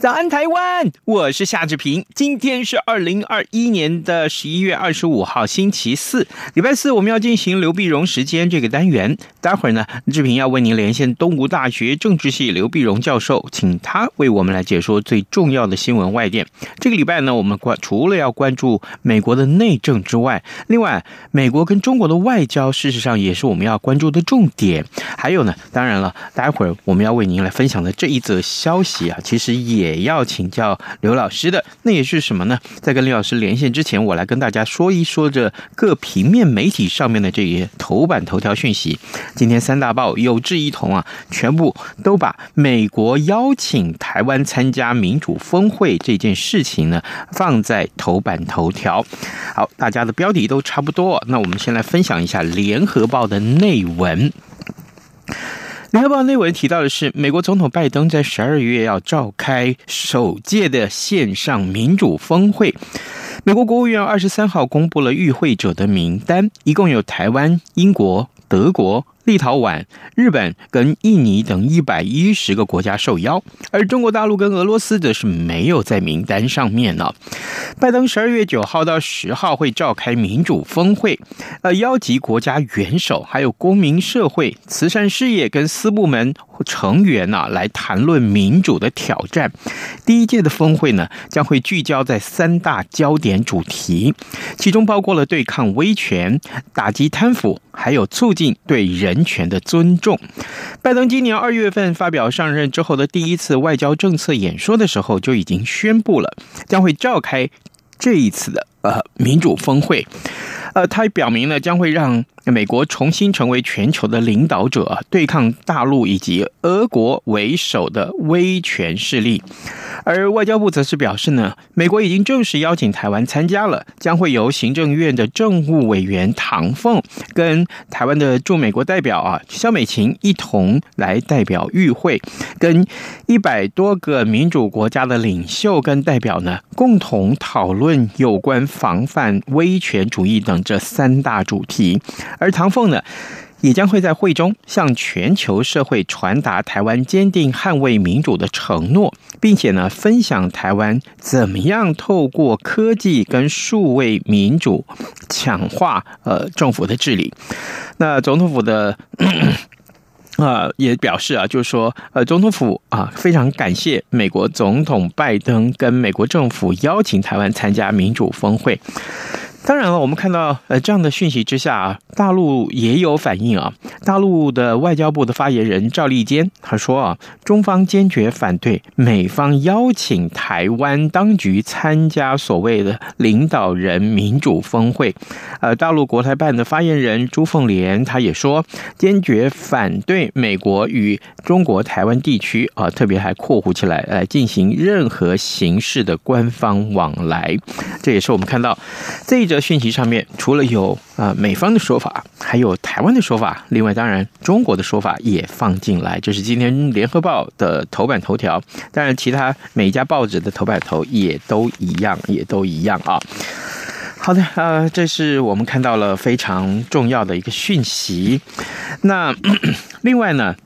早安，台湾！我是夏志平。今天是二零二一年的十一月二十五号，星期四，礼拜四，我们要进行刘碧荣时间这个单元。待会儿呢，志平要为您连线东吴大学政治系刘碧荣教授，请他为我们来解说最重要的新闻外电。这个礼拜呢，我们关除了要关注美国的内政之外，另外，美国跟中国的外交，事实上也是我们要关注的重点。还有呢，当然了，待会儿我们要为您来分享的这一则消息啊，其实也。也要请教刘老师的，那也是什么呢？在跟刘老师连线之前，我来跟大家说一说这各平面媒体上面的这些头版头条讯息。今天三大报有志一同啊，全部都把美国邀请台湾参加民主峰会这件事情呢放在头版头条。好，大家的标题都差不多，那我们先来分享一下联合报的内文。联合报内文提到的是，美国总统拜登在十二月要召开首届的线上民主峰会。美国国务院二十三号公布了与会者的名单，一共有台湾、英国、德国。立陶宛、日本跟印尼等一百一十个国家受邀，而中国大陆跟俄罗斯则是没有在名单上面呢。拜登十二月九号到十号会召开民主峰会，呃，邀集国家元首、还有公民社会、慈善事业跟私部门成员呢，来谈论民主的挑战。第一届的峰会呢，将会聚焦在三大焦点主题，其中包括了对抗威权、打击贪腐，还有促进对人。人权的尊重。拜登今年二月份发表上任之后的第一次外交政策演说的时候，就已经宣布了将会召开这一次的呃民主峰会。呃，他表明呢，将会让美国重新成为全球的领导者，对抗大陆以及俄国为首的威权势力。而外交部则是表示呢，美国已经正式邀请台湾参加了，将会由行政院的政务委员唐凤跟台湾的驻美国代表啊萧美琴一同来代表与会，跟一百多个民主国家的领袖跟代表呢，共同讨论有关防范威权主义等这三大主题。而唐凤呢，也将会在会中向全球社会传达台湾坚定捍卫民主的承诺，并且呢，分享台湾怎么样透过科技跟数位民主强化呃政府的治理。那总统府的、啊、也表示啊，就是说呃总统府啊非常感谢美国总统拜登跟美国政府邀请台湾参加民主峰会。当然了，我们看到呃这样的讯息之下啊，大陆也有反应啊。大陆的外交部的发言人赵立坚他说啊，中方坚决反对美方邀请台湾当局参加所谓的领导人民主峰会。呃，大陆国台办的发言人朱凤莲他也说，坚决反对美国与中国台湾地区啊，特别还括弧起来来进行任何形式的官方往来。这也是我们看到这则。讯息上面除了有啊美方的说法，还有台湾的说法，另外当然中国的说法也放进来，这是今天联合报的头版头条。当然，其他每一家报纸的头版头也都一样，也都一样啊。好的，呃，这是我们看到了非常重要的一个讯息。那 另外呢，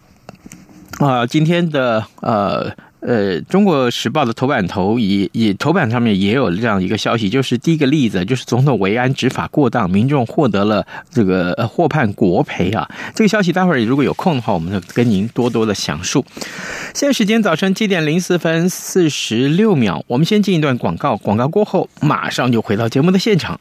啊，今天的呃。呃，《中国时报》的头版头也也头版上面也有这样一个消息，就是第一个例子，就是总统维安执法过当，民众获得了这个呃获判国赔啊。这个消息待会儿如果有空的话，我们就跟您多多的详述。现在时间早晨七点零四分四十六秒，我们先进一段广告，广告过后马上就回到节目的现场。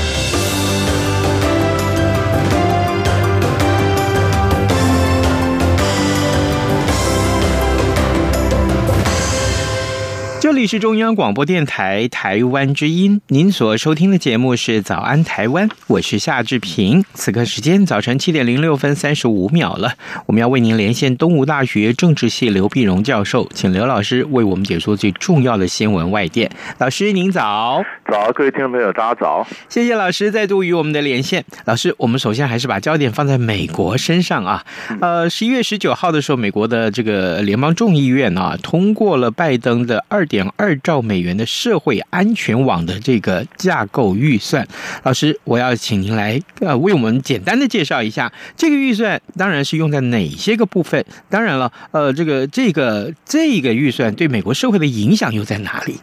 这里是中央广播电台台湾之音，您所收听的节目是《早安台湾》，我是夏志平。此刻时间早晨七点零六分三十五秒了，我们要为您连线东吴大学政治系刘碧荣教授，请刘老师为我们解说最重要的新闻外电。老师您早，早，各位听众朋友大家早，谢谢老师再度与我们的连线。老师，我们首先还是把焦点放在美国身上啊。呃，十一月十九号的时候，美国的这个联邦众议院啊通过了拜登的二点二兆美元的社会安全网的这个架构预算，老师，我要请您来呃为我们简单的介绍一下这个预算，当然是用在哪些个部分？当然了，呃，这个这个这个预算对美国社会的影响又在哪里？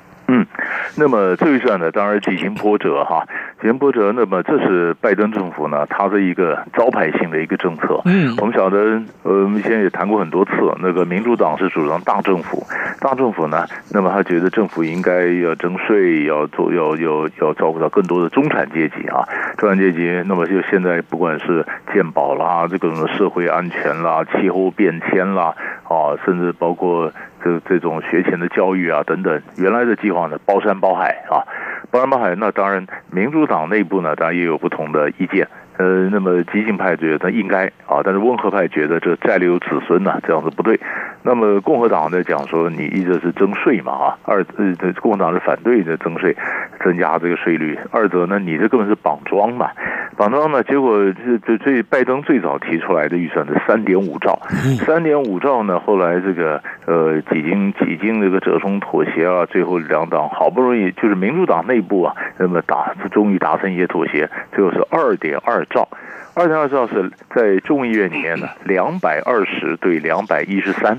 嗯，那么这一算呢，当然几经波折哈。几经波折，那么这是拜登政府呢，他的一个招牌性的一个政策。嗯，我们晓得，呃，我们现在也谈过很多次，那个民主党是主张大政府，大政府呢，那么他觉得政府应该要征税，要做，要要要照顾到更多的中产阶级啊，中产阶级。那么就现在不管是健保啦，这个社会安全啦，气候变迁啦，啊，甚至包括这这种学前的教育啊等等，原来的计划呢，包山包海啊。包山包海，那当然，民主党内部呢，当然也有不同的意见。呃，那么激进派觉得应该啊，但是温和派觉得这再留子孙呐，这样子不对。那么共和党呢讲说，你一直是征税嘛啊，二呃，共和党是反对的征税，增加这个税率。二则呢，你这根本是绑桩嘛，绑桩呢，结果这这这拜登最早提出来的预算是三点五兆，三点五兆呢，后来这个呃几经几经这个折冲妥协啊，最后两党好不容易就是民主党内部啊，那么达终于达成一些妥协，最后是二点二。兆，二点二兆是在众议院里面呢，两百二十对两百一十三，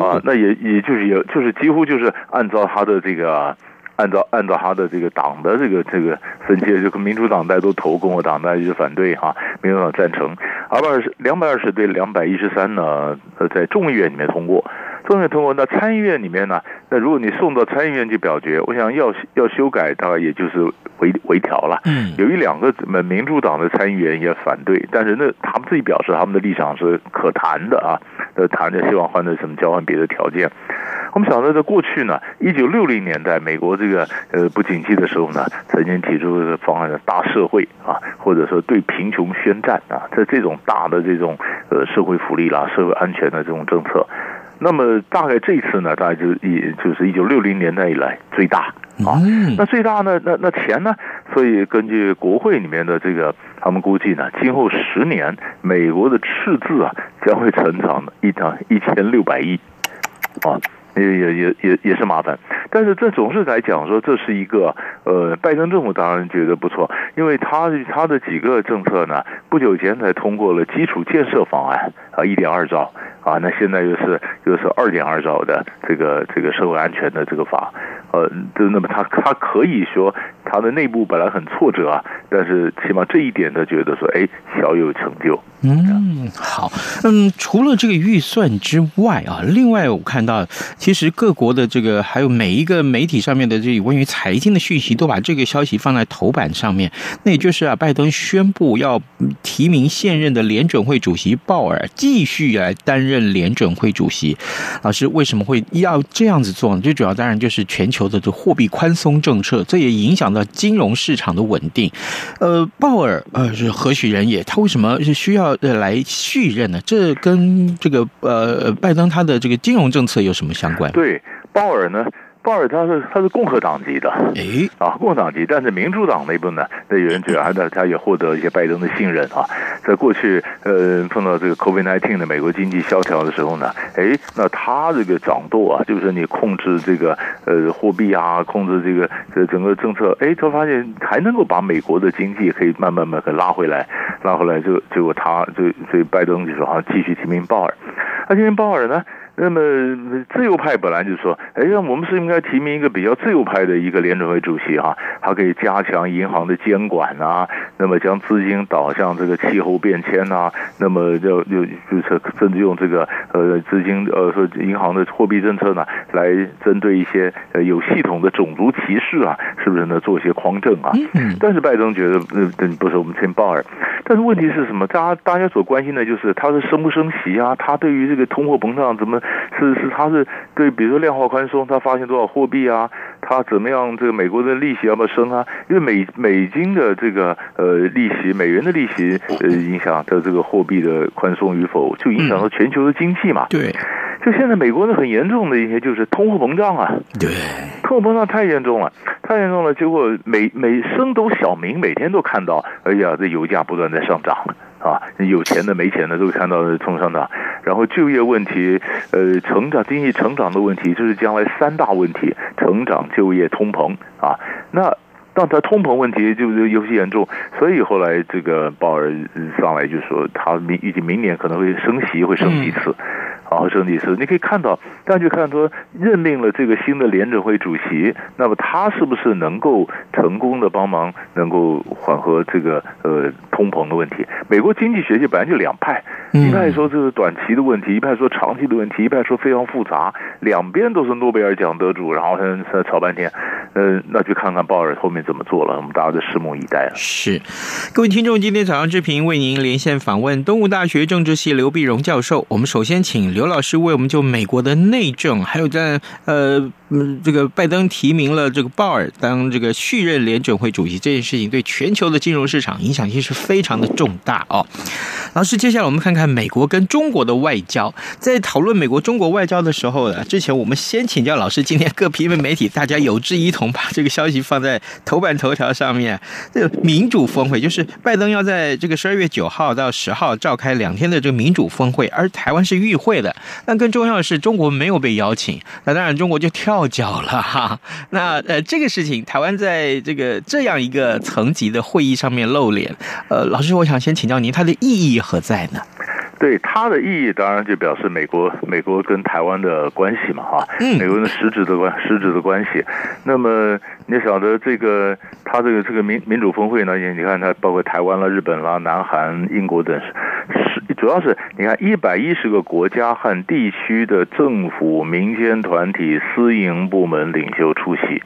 啊，那也也就是也就是几乎就是按照他的这个，按照按照他的这个党的这个这个分界，就跟民主党大家都投，共和党大家就反对哈，民主党赞成，二百二十两百二十对两百一十三呢，呃，在众议院里面通过。众议院通过，那参议院里面呢？那如果你送到参议院去表决，我想要要修改，大概也就是微微调了。嗯，有一两个民主党的参议员也反对，但是那他们自己表示他们的立场是可谈的啊，呃，谈着希望换成什么交换别的条件。我们晓得在过去呢，一九六零年代美国这个呃不景气的时候呢，曾经提出的方案的大社会啊，或者说对贫穷宣战啊，在这种大的这种呃社会福利啦、社会安全的这种政策。那么大概这次呢，大概就一就是一九六零年代以来最大啊。那最大呢，那那钱呢？所以根据国会里面的这个，他们估计呢，今后十年美国的赤字啊将会成长一到一千六百亿啊，也也也也也是麻烦。但是这总是来讲说，这是一个呃，拜登政府当然觉得不错，因为他他的几个政策呢，不久前才通过了基础建设方案啊，一点二兆。啊，那现在又是又是二点二兆的这个这个社会安全的这个法，呃，那么他他可以说，他的内部本来很挫折啊，但是起码这一点他觉得说，哎，小有成就。嗯，好，嗯，除了这个预算之外啊，另外我看到，其实各国的这个还有每一个媒体上面的这关于财经的讯息，都把这个消息放在头版上面。那也就是啊，拜登宣布要提名现任的联准会主席鲍尔继续来担任联准会主席。老师为什么会要这样子做呢？最主要当然就是全球的这货币宽松政策，这也影响到金融市场的稳定。呃，鲍尔呃是何许人也？他为什么是需要？呃，来续任呢？这跟这个呃，拜登他的这个金融政策有什么相关？对，鲍尔呢？鲍尔他是他是共和党籍的，诶啊，共和党籍，但是民主党那边呢，那有人觉得他他也获得一些拜登的信任啊。在过去，呃，碰到这个 COVID-19 的美国经济萧条的时候呢，诶，那他这个掌舵啊，就是你控制这个呃货币啊，控制这个这整个政策，诶，他发现还能够把美国的经济可以慢慢慢给拉回来，拉回来就结果他就所以拜登就说啊，继续提名鲍尔，那提名鲍尔呢？那么自由派本来就说，哎呀，我们是应该提名一个比较自由派的一个联准会主席哈，他可以加强银行的监管啊，那么将资金导向这个气候变迁啊，那么就就就是甚至用这个呃资金呃说银行的货币政策呢，来针对一些呃有系统的种族歧视啊，是不是呢做一些匡正啊？但是拜登觉得呃不是我们签鲍尔，但是问题是什么？大家大家所关心的就是他是升不升息啊？他对于这个通货膨胀怎么？是是，他是对，比如说量化宽松，他发行多少货币啊？他怎么样？这个美国的利息要不要升啊？因为美美金的这个呃利息，美元的利息呃影响的这个货币的宽松与否，就影响到全球的经济嘛。对，就现在美国的很严重的一些就是通货膨胀啊。对，通货膨胀太严重了，太严重了。结果每每升都小明每天都看到，哎呀，这油价不断在上涨。啊，有钱的、没钱的都看到通上涨，然后就业问题，呃，成长、经济成长的问题，就是将来三大问题：成长、就业、通膨啊。那但他通膨问题就是尤其严重，所以后来这个鲍尔上来就说，他明预计明年可能会升息，会升几次。然后升几次，你可以看到，大家就看说任命了这个新的联准会主席，那么他是不是能够成功的帮忙，能够缓和这个呃通膨的问题？美国经济学界本来就两派，一派说这是短期的问题，一派说长期的问题，一派说非常复杂，两边都是诺贝尔奖得主，然后他他吵半天，呃，那就看看鲍尔后面怎么做了，我们大家就拭目以待了。是，各位听众，今天早上之平为您连线访问东吴大学政治系刘碧荣教授，我们首先请刘。老师为我们就美国的内政，还有在呃，这个拜登提名了这个鲍尔当这个续任联准会主席这件事情，对全球的金融市场影响性是非常的重大哦。老师，接下来我们看看美国跟中国的外交。在讨论美国中国外交的时候呢，之前我们先请教老师，今天各平面媒体大家有志一同，把这个消息放在头版头条上面。这个民主峰会就是拜登要在这个十二月九号到十号召开两天的这个民主峰会，而台湾是与会的。但更重要的是，中国没有被邀请，那当然中国就跳脚了哈。那呃，这个事情，台湾在这个这样一个层级的会议上面露脸，呃，老师，我想先请教您，它的意义何在呢？对它的意义，当然就表示美国美国跟台湾的关系嘛，哈，美国的实质的关实质的关系。那么你晓得这个，它这个这个民民主峰会呢，你看它包括台湾啦、日本啦、南韩、英国等，是主要是你看一百一十个国家和地区的政府、民间团体、私营部门领袖出席。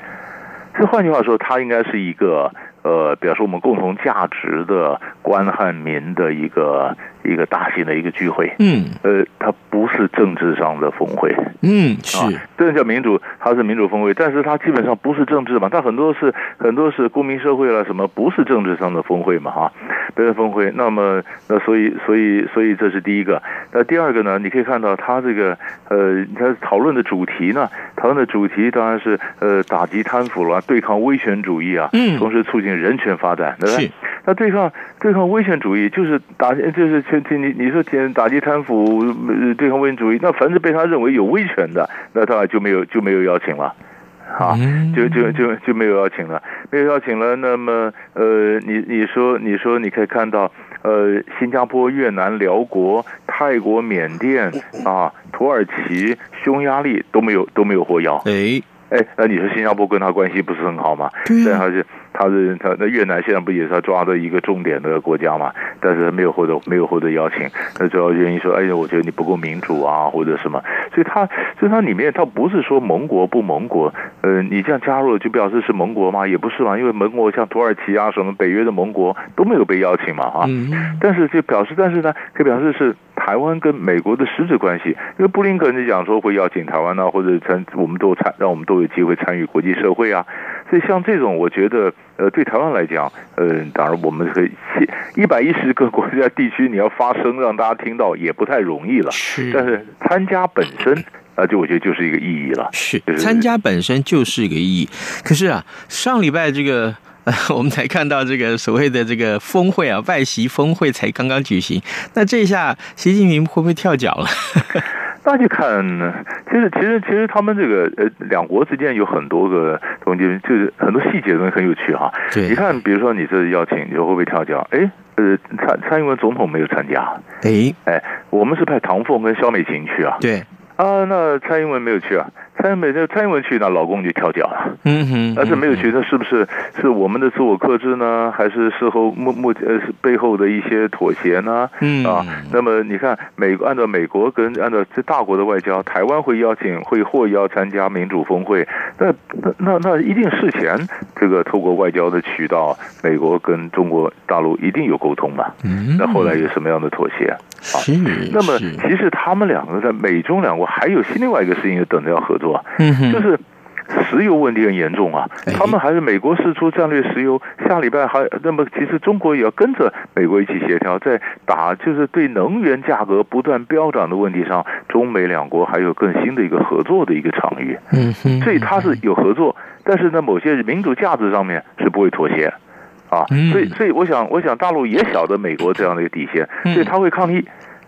这换句话说，它应该是一个呃，表示我们共同价值的官和民的一个。一个大型的一个聚会，嗯，呃，它不是政治上的峰会，嗯，是，这叫民主，它是民主峰会，但是它基本上不是政治嘛，它很多是很多是公民社会了什么，不是政治上的峰会嘛，哈，不是峰会，那么那所以所以所以这是第一个，那第二个呢，你可以看到它这个呃，它讨论的主题呢，讨论的主题当然是呃，打击贪腐了，对抗威权主义啊，嗯，同时促进人权发展，对不对？是，那对抗对抗威权主义就是打就是。听你你说听打击贪腐，对抗威权主义，那凡是被他认为有威权的，那他就没有就没有邀请了，啊，就就就就没有邀请了，没有邀请了。那么呃，你你说你说你可以看到，呃，新加坡、越南、辽国、泰国、缅甸啊，土耳其、匈牙利都没有都没有获邀。哎哎，那你说新加坡跟他关系不是很好吗？对，还是。他是他那越南现在不也是他抓的一个重点的国家嘛？但是他没有获得没有获得邀请，那主要原因说，哎呀，我觉得你不够民主啊，或者什么，所以他所以他里面他不是说盟国不盟国，呃，你这样加入了就表示是盟国吗？也不是嘛，因为盟国像土耳其啊什么北约的盟国都没有被邀请嘛，啊，但是就表示，但是呢，可以表示是台湾跟美国的实质关系，因为布林肯就讲说会邀请台湾啊，或者参我们都参，让我们都有机会参与国际社会啊。所以像这种，我觉得，呃，对台湾来讲，呃，当然我们可以 一百一十个国家地区，你要发声让大家听到，也不太容易了。是，但是参加本身，啊、呃，就我觉得就是一个意义了。是，参加本身就是一个意义。可是啊，上礼拜这个，呃，我们才看到这个所谓的这个峰会啊，外习峰会才刚刚举行，那这一下习近平会不会跳脚了？那就看，其实其实其实他们这个呃两国之间有很多个东西，就是很多细节东西很有趣哈。对，你看，比如说你这邀请，你会不会跳脚？哎，呃，蔡蔡英文总统没有参加。哎哎，我们是派唐凤跟肖美琴去啊。对。啊，那蔡英文没有去啊？蔡英文就蔡英文去，那老公就跳脚了。嗯哼，但是没有去，那是不是是我们的自我克制呢？还是事后目目呃是背后的一些妥协呢？嗯啊，那么你看，美国按照美国跟按照这大国的外交，台湾会邀请会获邀参加民主峰会，那那那那一定事前这个透过外交的渠道，美国跟中国大陆一定有沟通嘛？嗯，那后来有什么样的妥协？啊，那么其实他们两个在美中两国还有新另外一个事情等着要合作，嗯，就是石油问题很严重啊。他们还是美国释出战略石油，下礼拜还那么其实中国也要跟着美国一起协调，在打就是对能源价格不断飙涨的问题上，中美两国还有更新的一个合作的一个场域。嗯，所以它是有合作，但是呢，某些民主价值上面是不会妥协啊。所以，所以我想，我想大陆也晓得美国这样的一个底线，所以他会抗议。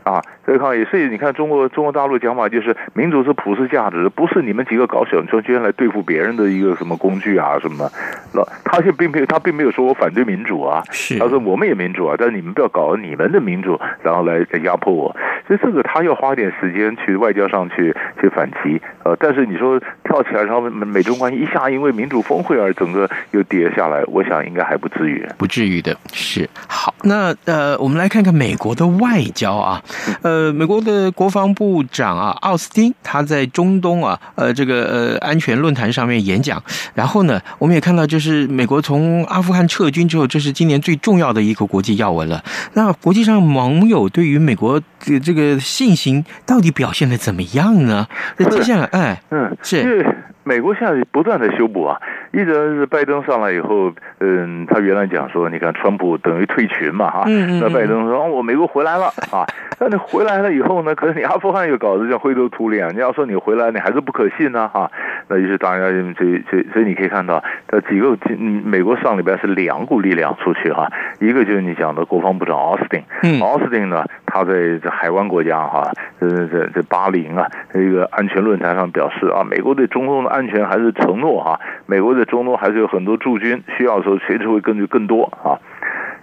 啊，这个抗议，所以你看，中国中国大陆讲法就是民主是普世价值，不是你们几个搞小圈圈来对付别人的一个什么工具啊什么。那他却并没有，他并没有说我反对民主啊，是他说我们也民主啊，但是你们不要搞你们的民主，然后来来压迫我。所以这个他要花点时间去外交上去去反击。呃，但是你说跳起来，然后美中关系一下因为民主峰会而整个又跌下来，我想应该还不至于，不至于的。是好，那呃，我们来看看美国的外交啊。呃，美国的国防部长啊，奥斯汀他在中东啊，呃，这个呃安全论坛上面演讲。然后呢，我们也看到，就是美国从阿富汗撤军之后，这是今年最重要的一个国际要闻了。那国际上盟友对于美国的这个信心到底表现的怎么样呢？那接下来，哎，嗯，是。美国现在不断的修补啊，一直是拜登上来以后，嗯，他原来讲说，你看川普等于退群嘛，哈，那拜登说，我美国回来了啊，那你回来了以后呢，可是你阿富汗又搞得像灰头土脸，你要说你回来，你还是不可信呢，哈，那于是大家这这所以你可以看到，这几个美国上礼拜是两股力量出去哈，一个就是你讲的国防部长奥斯汀，嗯，奥斯汀呢，他在这海湾国家哈，这这这巴林啊，这个安全论坛上表示啊，美国对中东的安全还是承诺哈，美国在中东还是有很多驻军，需要的时候随时会根据更多啊，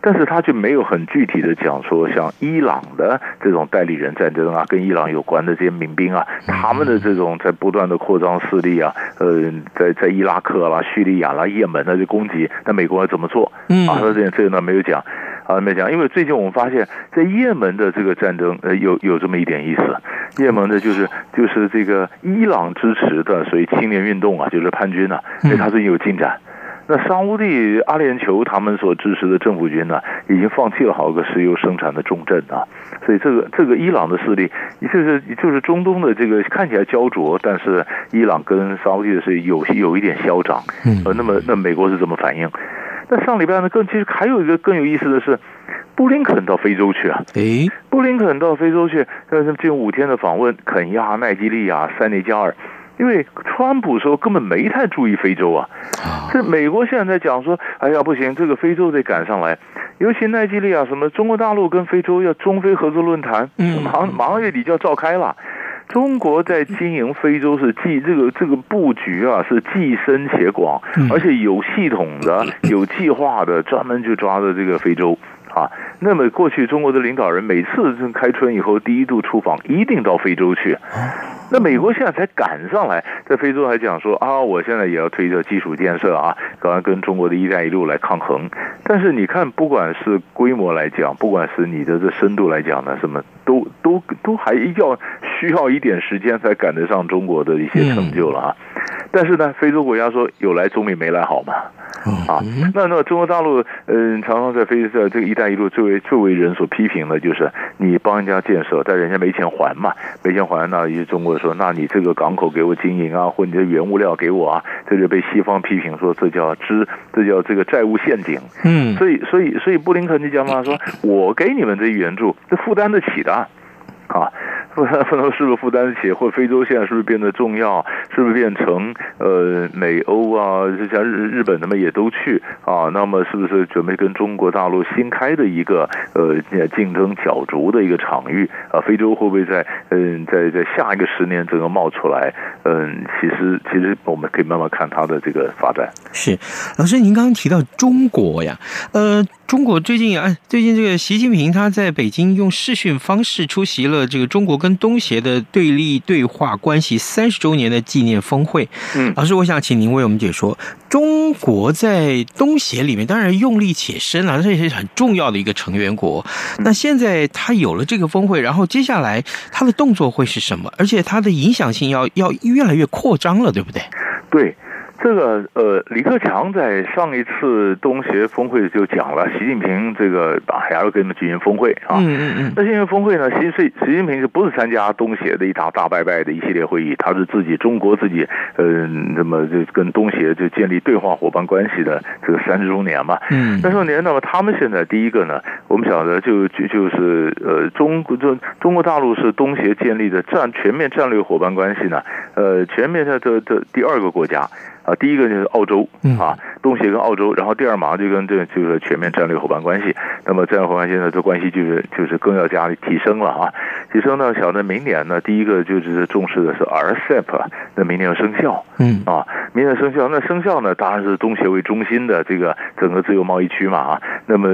但是他却没有很具体的讲说，像伊朗的这种代理人战争啊，跟伊朗有关的这些民兵啊，他们的这种在不断的扩张势力啊，呃，在在伊拉克啦、叙利亚啦、也门的这攻击，那美国要怎么做？啊，他这这个呢没有讲。啊，没讲，因为最近我们发现，在也门的这个战争，呃，有有这么一点意思。也门的就是就是这个伊朗支持的，所以青年运动啊，就是叛军啊，所以它最近有进展。那沙乌地阿联酋他们所支持的政府军呢，已经放弃了好个石油生产的重镇啊，所以这个这个伊朗的势力，就是就是中东的这个看起来焦灼，但是伊朗跟沙乌地的是有有一点嚣张。呃，那么那美国是怎么反应？那上礼拜呢，更其实还有一个更有意思的是，布林肯到非洲去啊。诶，布林肯到非洲去，呃，进行五天的访问，肯亚、奈及利亚、塞内加尔。因为川普说根本没太注意非洲啊。这美国现在在讲说，哎呀不行，这个非洲得赶上来。尤其奈及利亚什么，中国大陆跟非洲要中非合作论坛，马上马上月底就要召开了。中国在经营非洲是既这个这个布局啊，是既深且广，而且有系统的、有计划的，专门去抓的这个非洲啊。那么过去中国的领导人每次开春以后第一度出访，一定到非洲去。那美国现在才赶上来，在非洲还讲说啊，我现在也要推着基础建设啊，刚刚跟中国的一带一路来抗衡。但是你看，不管是规模来讲，不管是你的这深度来讲呢，什么都都都还要需要一点时间才赶得上中国的一些成就了啊。但是呢，非洲国家说有来总比没来好嘛。啊，那那中国大陆，嗯，常常在非洲这个“一带一路”最为最为人所批评的，就是你帮人家建设，但人家没钱还嘛，没钱还，那中国说，那你这个港口给我经营啊，或你的原物料给我啊，这就被西方批评说这叫资，这叫这个债务陷阱。嗯，所以所以所以布林肯就讲嘛，说我给你们这援助，这负担得起的。啊，不不能是不是负担得起？或非洲现在是不是变得重要？是不是变成呃美欧啊？就像日日本他们也都去啊？那么是不是准备跟中国大陆新开的一个呃竞争角逐的一个场域啊？非洲会不会在嗯在在下一个十年整个冒出来？嗯，其实其实我们可以慢慢看它的这个发展。是，老师您刚刚提到中国呀，呃。中国最近啊，最近这个习近平他在北京用视讯方式出席了这个中国跟东协的对立对话关系三十周年的纪念峰会。嗯，老师，我想请您为我们解说，中国在东协里面当然用力且深了，这也是很重要的一个成员国。那现在他有了这个峰会，然后接下来他的动作会是什么？而且他的影响性要要越来越扩张了，对不对？对。这个呃，李克强在上一次东协峰会就讲了，习近平这个还要跟他们举行峰会啊。嗯嗯嗯。那现在峰会呢，习习习近平就不是参加东协的一大大拜拜的一系列会议，他是自己中国自己呃，那么就跟东协就建立对话伙伴关系的这个三十周年嘛。嗯。三十周年，那么他们现在第一个呢，我们晓得就就就是呃，中国中中国大陆是东协建立的战全面战略伙伴关系呢，呃，全面的的的第二个国家。啊，第一个就是澳洲啊，东协跟澳洲，然后第二马上就跟这个就是全面战略伙伴关系。那么战略伙伴关系呢，这关系就是就是更要加提升了啊。提升呢，想着明年呢，第一个就是重视的是 RCEP，那明年要生效，嗯啊，明年生效，那生效呢，当然是东协为中心的这个整个自由贸易区嘛啊。那么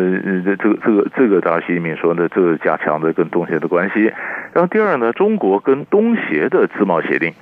这这个这个这个，当然习近平说呢，这个加强的跟东协的关系。然后第二呢，中国跟东协的自贸协定。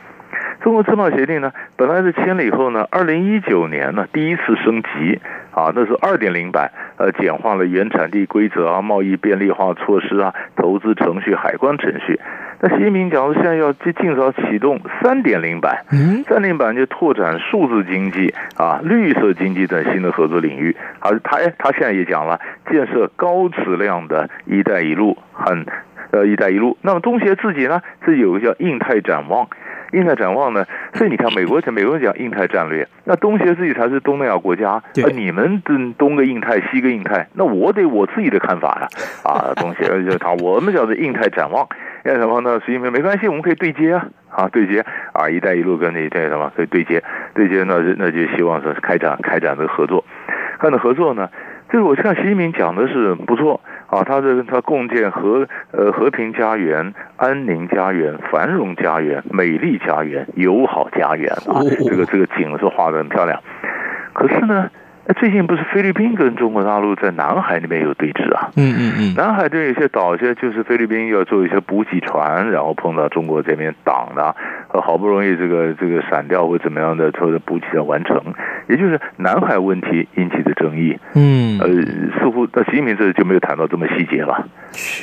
中国自贸协定呢，本来是签了以后呢，二零一九年呢第一次升级啊，那是二点零版，呃，简化了原产地规则啊、贸易便利化措施啊、投资程序、海关程序。那习近平讲说，现在要尽尽早启动三点零版，三点零版就拓展数字经济啊、绿色经济等新的合作领域。而他哎，他现在也讲了，建设高质量的一带一路，很呃一带一路。那么东协自己呢，自己有个叫印太展望。印太展望呢？所以你看，美国讲美国讲印太战略，那东协自己才是东南亚国家，那你们东东个印太，西个印太，那我得我自己的看法呀！啊，东协就他，我们叫做印太展望，印太展望呢，实际上没关系，我们可以对接啊，啊，对接。啊，一带一路跟那那什么可以对接，对接那那就希望说是开展开展这个合作，看的合作呢，就是我看习近平讲的是不错。啊，他这他共建和呃和平家园、安宁家园、繁荣家园、美丽家园、友好家园啊，这个这个景是画的很漂亮。可是呢，最近不是菲律宾跟中国大陆在南海那边有对峙啊？嗯嗯嗯。南海这有些岛，现在就是菲律宾要做一些补给船，然后碰到中国这边挡的，好不容易这个这个闪掉或怎么样的，说的补给要完成，也就是南海问题引起的争议。嗯。呃，似乎那习近平这就没有谈到这么细节了，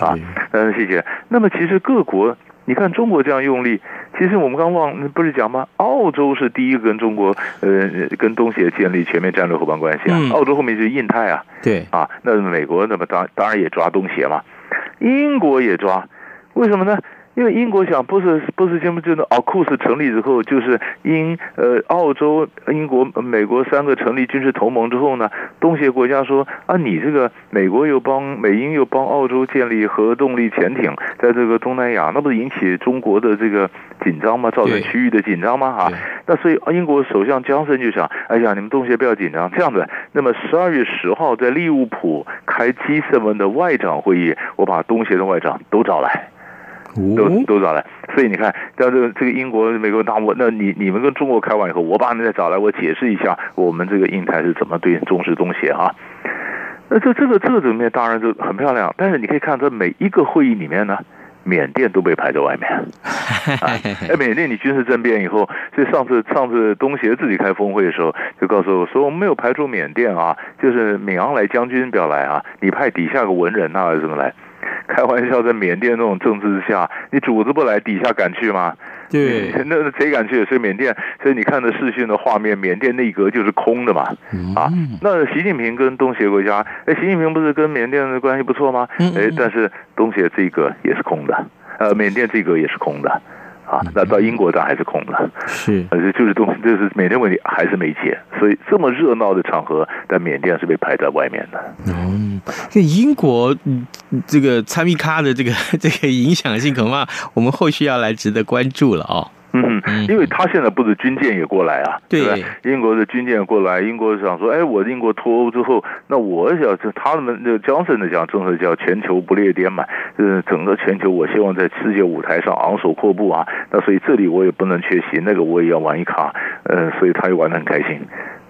啊，但是细节。那么其实各国。你看中国这样用力，其实我们刚忘不是讲吗？澳洲是第一个跟中国呃跟东协建立全面战略伙伴关系啊。澳洲后面就是印太啊，对啊，那美国那么当当然也抓东协嘛，英国也抓，为什么呢？因为英国想不是不是，就那奥库斯成立之后，就是英呃澳洲、英国、美国三个成立军事同盟之后呢，东协国家说啊，你这个美国又帮美英又帮澳洲建立核动力潜艇，在这个东南亚，那不是引起中国的这个紧张吗？造成区域的紧张吗？哈，那所以英国首相江森就想，哎呀，你们东协不要紧张，这样子，那么十二月十号在利物浦开 G7 的外长会议，我把东协的外长都找来。都都找来，所以你看，像这个这个英国、美国大国，那你你们跟中国开完以后，我把你再找来，我解释一下我们这个印太是怎么对重视东协哈。那这这个这个里面当然就很漂亮，但是你可以看这每一个会议里面呢，缅甸都被排在外面。哎，缅甸你军事政变以后，所以上次上次东协自己开峰会的时候，就告诉我说，我们没有排除缅甸啊，就是敏昂莱将军不要来啊，你派底下个文人啊，怎么来？开玩笑，在缅甸那种政治之下，你主子不来，底下敢去吗？对，那那谁敢去？所以缅甸，所以你看的视讯的画面，缅甸内阁就是空的嘛。啊，那习近平跟东协国家，哎，习近平不是跟缅甸的关系不错吗？哎，但是东协这个也是空的，呃，缅甸这个也是空的。啊，那到英国这还是空了，是，就是东，就是缅甸问题还是没解，所以这么热闹的场合，但缅甸是被排在外面的。嗯，这英国这个参密咖的这个 这个影响性，恐怕我们后续要来值得关注了哦。嗯，因为他现在不是军舰也过来啊，对，对英国的军舰过来，英国想说，哎，我英国脱欧之后，那我想这，他们那江森的讲政策叫全球不列颠嘛，嗯整个全球，我希望在世界舞台上昂首阔步啊，那所以这里我也不能缺席，那个我也要玩一卡，嗯，所以他也玩得很开心，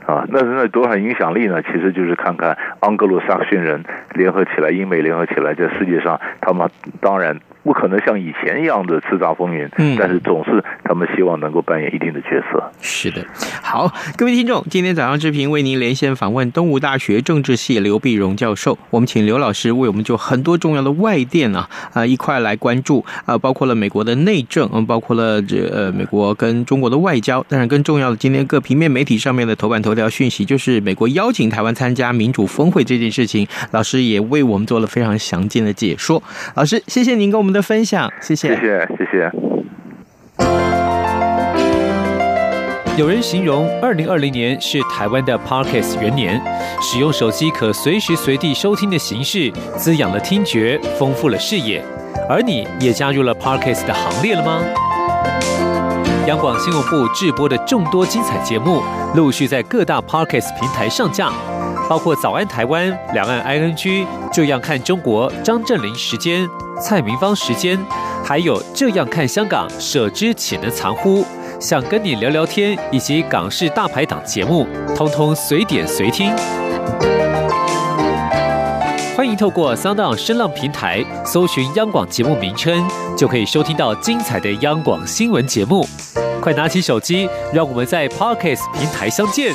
啊，那那多少影响力呢？其实就是看看盎格鲁撒克逊人联合起来，英美联合起来，在世界上，他们当然。不可能像以前一样的叱咤风云，嗯，但是总是他们希望能够扮演一定的角色。是的，好，各位听众，今天早上之平为您连线访问东吴大学政治系刘碧荣教授，我们请刘老师为我们就很多重要的外电啊啊一块来关注啊，包括了美国的内政，嗯，包括了这呃美国跟中国的外交，但是更重要的，今天各平面媒体上面的头版头条讯息，就是美国邀请台湾参加民主峰会这件事情，老师也为我们做了非常详尽的解说。老师，谢谢您跟我们的分享，谢谢，谢谢，谢谢。有人形容二零二零年是台湾的 Podcast 元年，使用手机可随时随地收听的形式，滋养了听觉，丰富了视野。而你也加入了 Podcast 的行列了吗？央广新闻部制播的众多精彩节目，陆续在各大 Podcast 平台上架。包括早安台湾、两岸 ING、这样看中国、张振霖时间、蔡明芳时间，还有这样看香港、舍之岂能藏乎？想跟你聊聊天，以及港式大排档节目，通通随点随听。欢迎透过 Sound 声浪平台搜寻央广节目名称，就可以收听到精彩的央广新闻节目。快拿起手机，让我们在 Podcast 平台相见。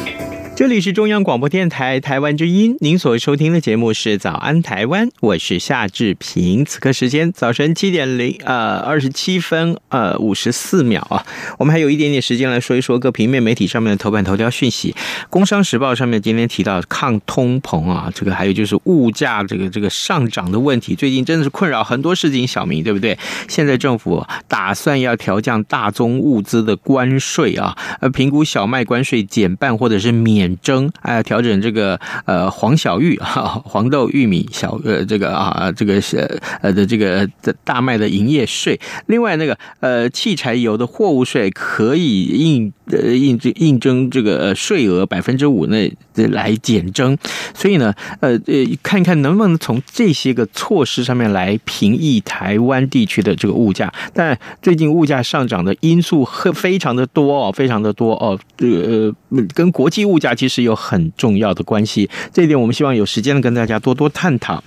这里是中央广播电台台湾之音，您所收听的节目是《早安台湾》，我是夏志平。此刻时间早晨七点零呃二十七分呃五十四秒啊，我们还有一点点时间来说一说各平面媒体上面的头版头条讯息。《工商时报》上面今天提到抗通膨啊，这个还有就是物价这个这个上涨的问题，最近真的是困扰很多市井小民，对不对？现在政府打算要调降大宗物资的关税啊，呃，评估小麦关税减半或者是免。征哎，调整这个呃黄小玉哈黄豆、玉米、小呃这个啊这个是呃的这个的大麦的营业税，另外那个呃汽柴油的货物税可以应呃应征应征这个税额百分之五内来减征，所以呢呃呃看一看能不能从这些个措施上面来平抑台湾地区的这个物价，但最近物价上涨的因素很非常的多哦，非常的多哦，呃跟国际物价。其实有很重要的关系，这一点我们希望有时间呢跟大家多多探讨。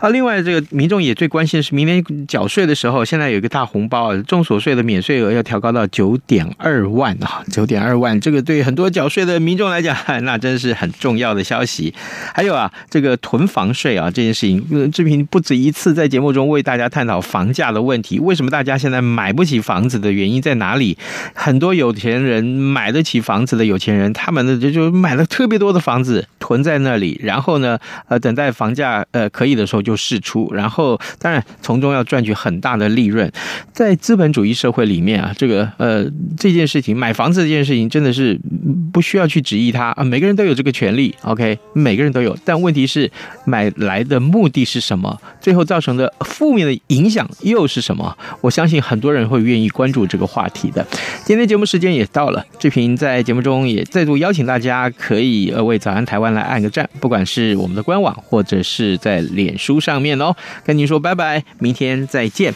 啊，另外这个民众也最关心的是，明年缴税的时候，现在有一个大红包啊，综所税的免税额要调高到九点二万啊，就点二万，这个对很多缴税的民众来讲，那真是很重要的消息。还有啊，这个囤房税啊，这件事情，志平不止一次在节目中为大家探讨房价的问题，为什么大家现在买不起房子的原因在哪里？很多有钱人买得起房子的有钱人，他们的就就买。了特别多的房子，囤在那里，然后呢，呃，等待房价呃可以的时候就释出，然后当然从中要赚取很大的利润。在资本主义社会里面啊，这个呃这件事情买房子件事情真的是不需要去质疑他啊，每个人都有这个权利，OK，每个人都有。但问题是买来的目的是什么？最后造成的负面的影响又是什么？我相信很多人会愿意关注这个话题的。今天节目时间也到了，志平在节目中也再度邀请大家可以呃为早安台湾来按个赞，不管是我们的官网或者是在脸书上面哦。跟您说拜拜，明天再见。